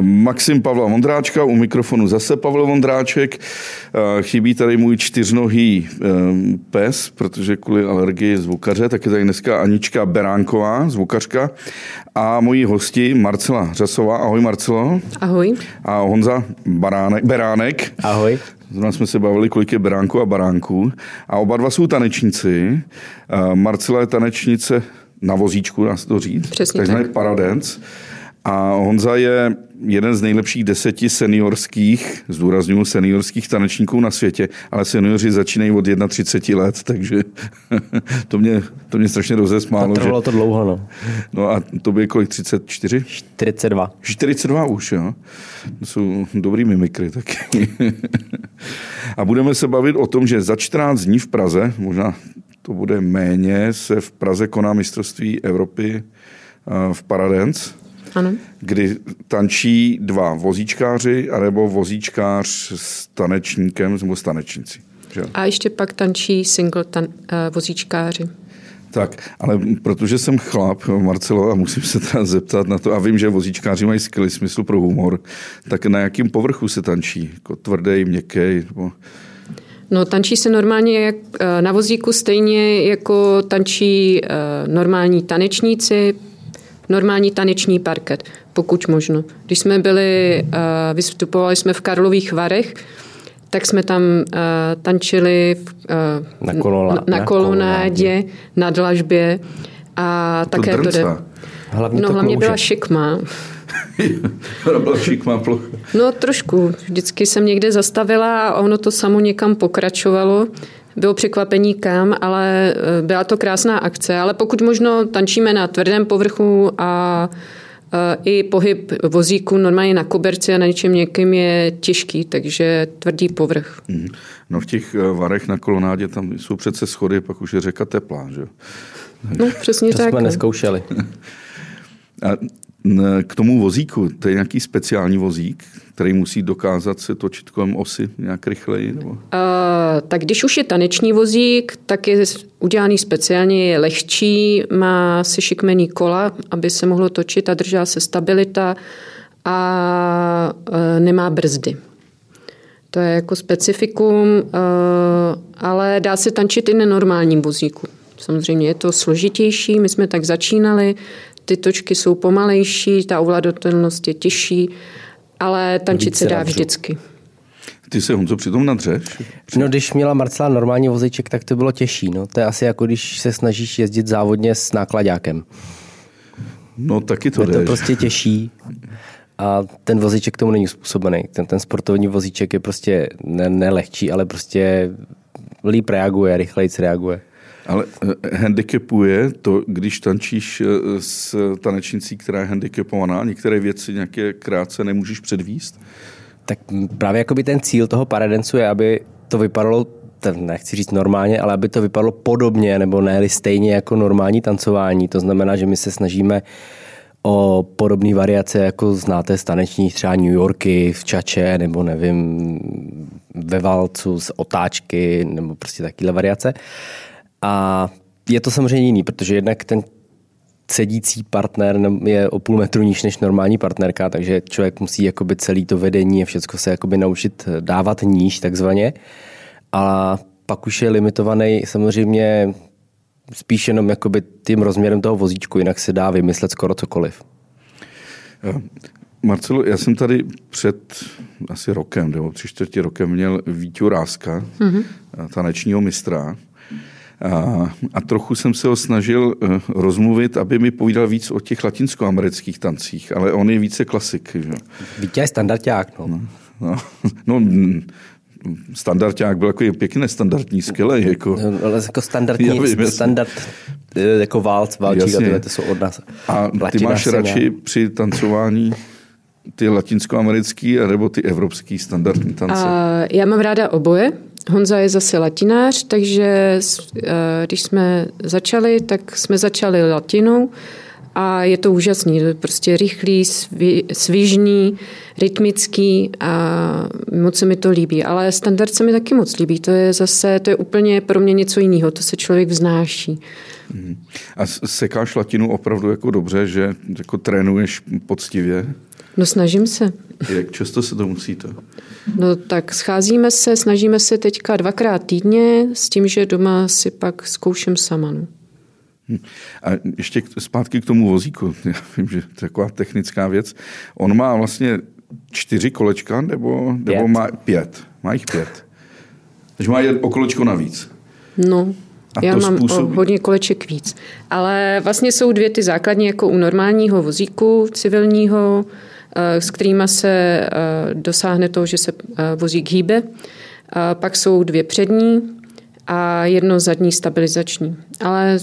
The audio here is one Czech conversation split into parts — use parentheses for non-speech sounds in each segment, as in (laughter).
Maxim Pavla Vondráčka, u mikrofonu zase Pavel Vondráček. Chybí tady můj čtyřnohý pes, protože kvůli alergii zvukaře, tak je tady dneska Anička Beránková, zvukařka. A moji hosti Marcela Řasová. Ahoj Marcelo. Ahoj. A Honza Baránek, Beránek. Ahoj. Zrovna jsme se bavili, kolik je beránku a baránků. A oba dva jsou tanečníci. Marcela je tanečnice na vozíčku, dá se to říct. Přesně takzvaný tak. A Honza je jeden z nejlepších deseti seniorských, zdůraznuju seniorských tanečníků na světě, ale seniori začínají od 31 let, takže (laughs) to mě, to mě strašně rozesmálo. Trvalo že... to dlouho, no. No a to by kolik, 34? 42. 42 už, jo. To jsou dobrý mimikry taky. (laughs) a budeme se bavit o tom, že za 14 dní v Praze, možná to bude méně, se v Praze koná mistrovství Evropy v Paradance. Ano. Kdy tančí dva vozíčkáři, anebo vozíčkář s tanečníkem nebo s tanečníci. Že? A ještě pak tančí single tan, uh, vozíčkáři. Tak, ale protože jsem chlap, Marcelo, a musím se teda zeptat na to, a vím, že vozíčkáři mají skvělý smysl pro humor, tak na jakém povrchu se tančí? Jako tvrdý, měkký? Nebo... No, tančí se normálně jak na vozíku stejně jako tančí normální tanečníci, normální taneční parket, pokud možno. Když jsme byli, vystupovali jsme v Karlových Varech, tak jsme tam uh, tančili v, uh, na, kolola, na, na kolonádě, na dlažbě a to také drnca. to jde. Hlavně no, to hlavně klouže. byla šikma. (laughs) byla šikma plocha. No trošku. Vždycky jsem někde zastavila a ono to samo někam pokračovalo. Bylo překvapení kam, ale byla to krásná akce. Ale pokud možno tančíme na tvrdém povrchu a i pohyb vozíku normálně na koberci a na něčem někým je těžký, takže tvrdý povrch. No v těch varech na kolonádě tam jsou přece schody, pak už je řeka teplá, že? No přesně to tak. jsme neskoušeli. (laughs) (laughs) A k tomu vozíku, to je nějaký speciální vozík, který musí dokázat se točit kolem osy nějak rychleji? Nebo? Uh, tak když už je taneční vozík, tak je udělaný speciálně, je lehčí, má si šikmený kola, aby se mohlo točit a držela se stabilita a uh, nemá brzdy. To je jako specifikum, uh, ale dá se tančit i na normálním vozíku. Samozřejmě je to složitější, my jsme tak začínali, ty točky jsou pomalejší, ta ovladatelnost je těžší, ale tančit se dá vždycky. Ty se, Honzo, přitom nadřeš? No, když měla Marcela normální vozíček, tak to bylo těžší. No. To je asi jako když se snažíš jezdit závodně s nákladákem. No, taky to Je to prostě těžší a ten vozíček tomu není způsobený. Ten, ten sportovní vozíček je prostě ne, nelehčí, ale prostě líp reaguje, rychleji reaguje. Ale handicapuje to, když tančíš s tanečnicí, která je handicapovaná, některé věci nějaké krátce nemůžeš předvíst? Tak právě jakoby ten cíl toho paradencu je, aby to vypadalo, nechci říct normálně, ale aby to vypadalo podobně nebo ne stejně jako normální tancování. To znamená, že my se snažíme o podobné variace, jako znáte z tanečních třeba New Yorky v čače, nebo nevím, ve valcu z otáčky, nebo prostě takovéhle variace. A je to samozřejmě jiný, protože jednak ten sedící partner je o půl metru níž než normální partnerka, takže člověk musí jakoby celý to vedení a všechno se jakoby naučit dávat níž takzvaně. A pak už je limitovaný samozřejmě spíš jenom jakoby tím rozměrem toho vozíčku, jinak se dá vymyslet skoro cokoliv. Marcelo, já jsem tady před asi rokem, nebo tři čtvrtě rokem měl Víťu Ráska, mm-hmm. tanečního mistra. A, a trochu jsem se ho snažil uh, rozmluvit, aby mi povídal víc o těch latinskoamerických tancích, ale on je více klasik. Že? Vítě je standardák, no. No, no, (laughs) no standardák byl jako pěkně nestandardní, skvělý. Jako, no, ale jako standardní, vím, standard, jako válc, válčík a tyhle, to jsou od nás. A ty máš radši při tancování ty latinskoamerický nebo ty evropský standardní tance? A já mám ráda oboje. Honza je zase latinář, takže když jsme začali, tak jsme začali latinou a je to úžasný. Je to prostě rychlý, svižný, rytmický a moc se mi to líbí. Ale standard se mi taky moc líbí. To je zase, to je úplně pro mě něco jiného. To se člověk vznáší. Mhm. A sekáš latinu opravdu jako dobře, že jako trénuješ poctivě? No snažím se. Jak často se to musíte? No tak scházíme se, snažíme se teďka dvakrát týdně s tím, že doma si pak zkouším sama. No. Hm. A ještě zpátky k tomu vozíku. (laughs) Já vím, že to je taková technická věc. On má vlastně čtyři kolečka, nebo, nebo má pět? Má jich pět. Takže má o kolečko navíc. No, a Já mám způsobí... hodně koleček víc. Ale vlastně jsou dvě ty základní, jako u normálního vozíku civilního, s kterými se eh, dosáhne toho, že se eh, vozík hýbe. Pak jsou dvě přední a jedno zadní stabilizační. Ale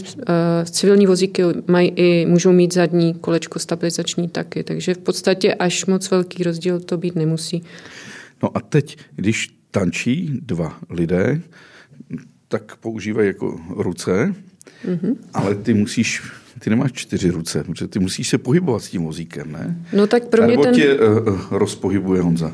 civilní vozíky mají i, můžou mít zadní kolečko stabilizační taky, takže v podstatě až moc velký rozdíl to být nemusí. No a teď, když tančí dva lidé, tak používají jako ruce, mm-hmm. ale ty musíš, ty nemáš čtyři ruce, protože ty musíš se pohybovat s tím vozíkem, ne? No tak pro mě Nebo ten... tě uh, rozpohybuje Honza? Uh,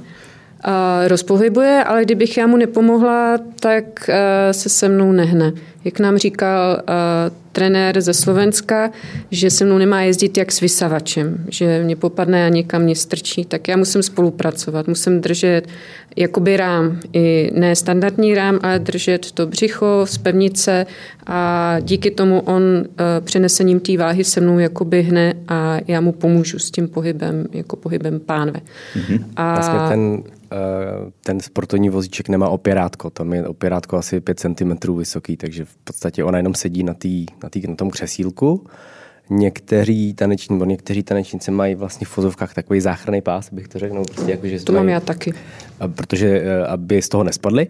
rozpohybuje, ale kdybych já mu nepomohla, tak uh, se se mnou nehne. Jak nám říkal uh, trenér ze Slovenska, že se mnou nemá jezdit jak s vysavačem, že mě popadne a někam mě strčí, tak já musím spolupracovat, musím držet jakoby rám, i ne standardní rám, ale držet to břicho z pevnice a díky tomu on uh, přenesením té váhy se mnou jakoby hne a já mu pomůžu s tím pohybem, jako pohybem pánve. Mm-hmm. A vlastně ten Eh, ten sportovní vozíček nemá opěrátko, tam je opěrátko asi 5 cm vysoký, takže v podstatě ona jenom sedí na, tý, na, tý, na tom křesílku. Někteří taneční, nebo někteří tanečníci mají vlastně v fozovkách takový záchranný pás, bych to řekl. No, prostě jako, že to mám já taky. Protože, eh, aby z toho nespadli.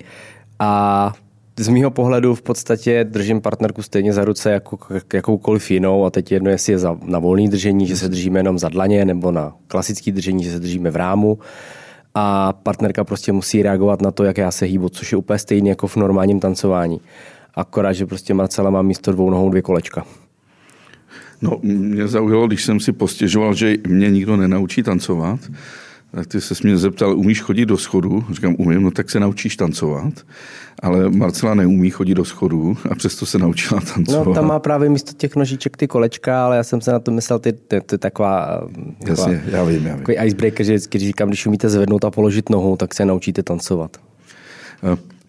A z mýho pohledu v podstatě držím partnerku stejně za ruce jako jakoukoliv jinou a teď jedno, jestli je za, na volný držení, že se držíme jenom za dlaně, nebo na klasický držení, že se držíme v rámu a partnerka prostě musí reagovat na to, jak já se hýbu, což je úplně stejně jako v normálním tancování. Akorát, že prostě Marcela má místo dvou nohou dvě kolečka. No, mě zaujalo, když jsem si postěžoval, že mě nikdo nenaučí tancovat, tak ty se mě zeptal, umíš chodit do schodu? Říkám, umím, no tak se naučíš tancovat. Ale Marcela neumí chodit do schodu a přesto se naučila tancovat. No, tam má právě místo těch nožiček ty kolečka, ale já jsem se na to myslel, ty, ty, ty taková, taková Jasně, já vím, já vím. Takový icebreaker, že když říkám, když umíte zvednout a položit nohu, tak se naučíte tancovat.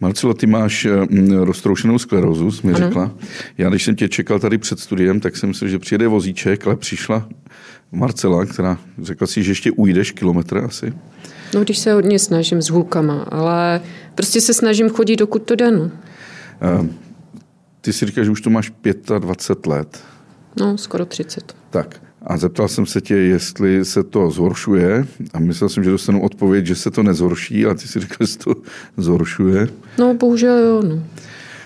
Marcelo, ty máš roztroušenou sklerózu, jsi mi ano. řekla. Já, když jsem tě čekal tady před studiem, tak jsem myslel, že přijede vozíček, ale přišla Marcela, která řekla si, že ještě ujdeš kilometr asi. No, když se hodně snažím s hůlkama, ale prostě se snažím chodit, dokud to jde. No. Ty si říkáš, že už to máš 25 let. No, skoro 30. Tak. A zeptal jsem se tě, jestli se to zhoršuje a myslel jsem, že dostanu odpověď, že se to nezhorší, a ty si říkal, že se to zhoršuje. No, bohužel jo. No.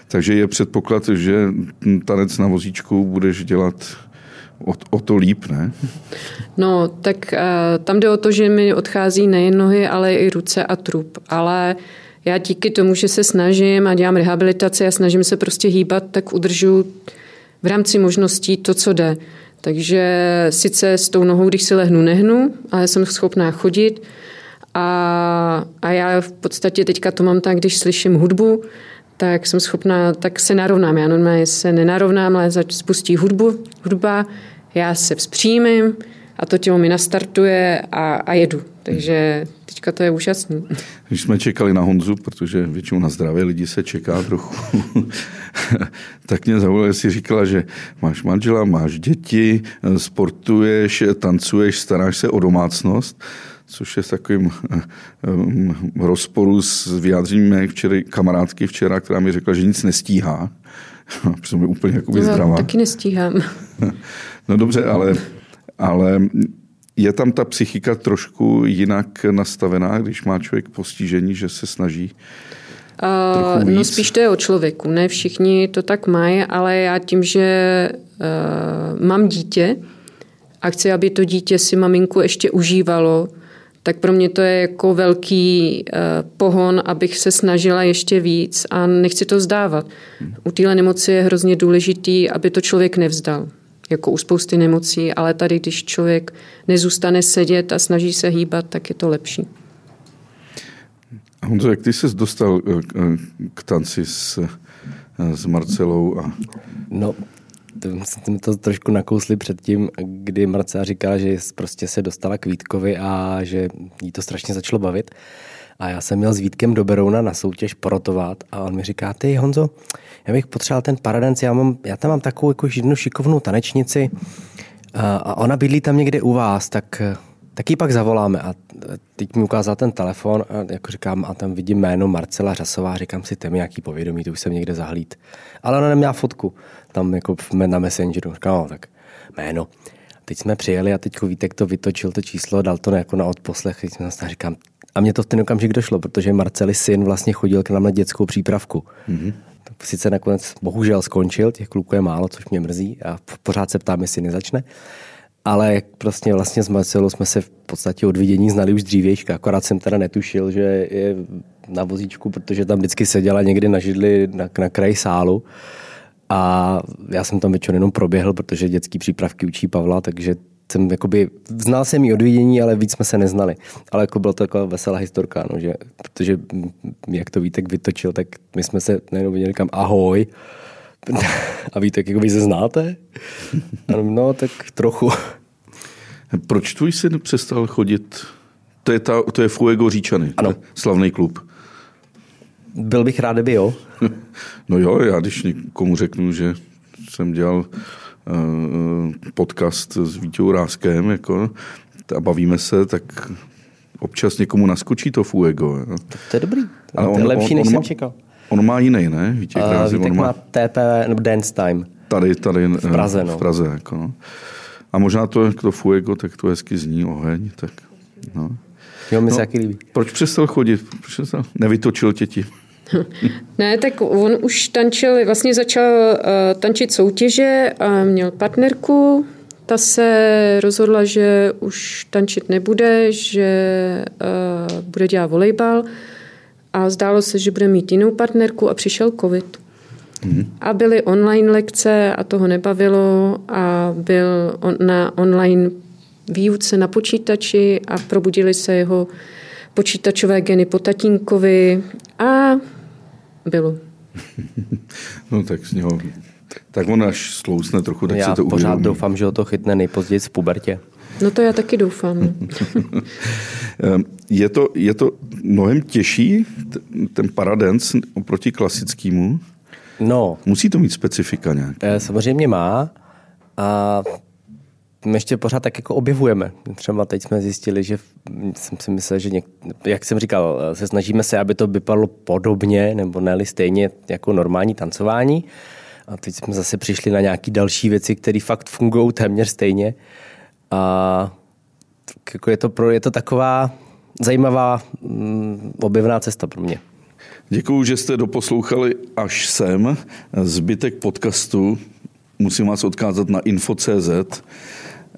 Takže je předpoklad, že tanec na vozíčku budeš dělat o, o to líp, ne? No, tak uh, tam jde o to, že mi odchází nejen nohy, ale i ruce a trup. Ale já díky tomu, že se snažím a dělám rehabilitaci a snažím se prostě hýbat, tak udržu v rámci možností to, co jde. Takže sice s tou nohou, když si lehnu, nehnu, ale jsem schopná chodit. A, a já v podstatě teďka to mám tak, když slyším hudbu, tak jsem schopná, tak se narovnám. Já normálně se nenarovnám, ale spustí hudbu, hudba, já se vzpřímím a to tělo mi nastartuje a, a jedu. Takže teďka to je úžasný. Když jsme čekali na Honzu, protože většinou na zdravé lidi se čeká trochu, (laughs) tak mě zaujalo, jestli říkala, že máš manžela, máš děti, sportuješ, tancuješ, staráš se o domácnost což je s takovým eh, rozporu s vyjádřením mé včera, kamarádky včera, která mi řekla, že nic nestíhá. (laughs) Přitom je úplně jakoby zdravá. taky nestíhám. (laughs) no dobře, ale, ale je tam ta psychika trošku jinak nastavená, když má člověk postižení, že se snaží Uh, no spíš to je o člověku. Ne všichni to tak mají, ale já tím, že uh, mám dítě a chci, aby to dítě si maminku ještě užívalo, tak pro mě to je jako velký uh, pohon, abych se snažila ještě víc a nechci to zdávat. U téhle nemoci je hrozně důležitý, aby to člověk nevzdal. Jako u spousty nemocí, ale tady, když člověk nezůstane sedět a snaží se hýbat, tak je to lepší. Honzo, jak ty jsi dostal eh, k tanci s, eh, s Marcelou? A... No, to, jsme to trošku nakousli předtím, kdy Marcela říkala, že prostě se dostala k Vítkovi a že jí to strašně začalo bavit. A já jsem měl s Vítkem do Berouna na soutěž porotovat a on mi říká, ty Honzo, já bych potřeboval ten paradenc, já, mám, já tam mám takovou jako jednu šikovnou tanečnici a ona bydlí tam někde u vás, tak tak ji pak zavoláme a teď mi ukázal ten telefon a jako říkám, a tam vidím jméno Marcela Řasová, říkám si, tam nějaký povědomí, to už jsem někde zahlíd. Ale ona neměla fotku tam jako na Messengeru. Říkám, no, tak jméno. Teď jsme přijeli a teď Vítek to vytočil, to číslo, dal to jako na odposlech. Teď jsme říkám, a mě to v ten okamžik došlo, protože Marceli syn vlastně chodil k nám na dětskou přípravku. Mm-hmm. Sice nakonec bohužel skončil, těch kluků je málo, což mě mrzí a pořád se ptám, jestli nezačne ale prostě vlastně s Marcelou jsme se v podstatě od vidění znali už dřívějška, akorát jsem teda netušil, že je na vozíčku, protože tam vždycky seděla někdy na židli na, na kraji sálu a já jsem tam večer jenom proběhl, protože dětský přípravky učí Pavla, takže jsem jakoby, znal jsem ji od vidění, ale víc jsme se neznali. Ale jako byla to taková veselá historka, no, že, protože jak to Vítek vytočil, tak my jsme se najednou viděli kam ahoj, (laughs) a víte, jak vy se znáte? (laughs) No, tak trochu. Proč tvůj syn přestal chodit? To je, ta, to je Fuego Říčany, ano. slavný klub. Byl bych rád, kdyby jo. (laughs) No jo, já když někomu řeknu, že jsem dělal podcast s Vítěou Ráskem jako, a bavíme se, tak občas někomu naskočí to Fuego. Jo. To je dobrý. To, to je on, lepší, on, než on jsem čekal. On má jiný, ne? Vítěk uh, Vítek on má... má TP nebo Dance Time. Tady, tady v Praze. No. V Praze jako, no. A možná to, jak to Fuego, tak to hezky zní, oheň, tak no. Jo, mi no, se taky líbí. Proč přestal chodit? Proč přestal? Nevytočil tě ti? Ne, tak on už tančil, vlastně začal uh, tančit soutěže a měl partnerku, ta se rozhodla, že už tančit nebude, že uh, bude dělat volejbal a zdálo se, že bude mít jinou partnerku a přišel covid. Hmm. A byly online lekce a toho nebavilo a byl on, na online výuce na počítači a probudili se jeho počítačové geny po tatínkovi a bylo. (laughs) no tak z něho, tak on až slousne trochu, tak Já se to pořád uvědomí. doufám, že ho to chytne nejpozději v pubertě. No to já taky doufám. (laughs) Ehm, je, to, je to mnohem těžší, ten paradance oproti klasickému? No. Musí to mít specifika nějak? Eh, samozřejmě má. A my ještě pořád tak jako objevujeme. Třeba teď jsme zjistili, že jsem si myslel, že něk, jak jsem říkal, se snažíme se, aby to vypadalo podobně, nebo ne stejně jako normální tancování. A teď jsme zase přišli na nějaké další věci, které fakt fungují téměř stejně. A jako je, to pro, je to taková zajímavá mm, objevná cesta pro mě. Děkuji, že jste doposlouchali až sem. Zbytek podcastu musím vás odkázat na info.cz,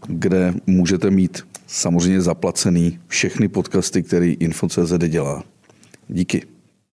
kde můžete mít samozřejmě zaplacený všechny podcasty, který info.cz dělá. Díky.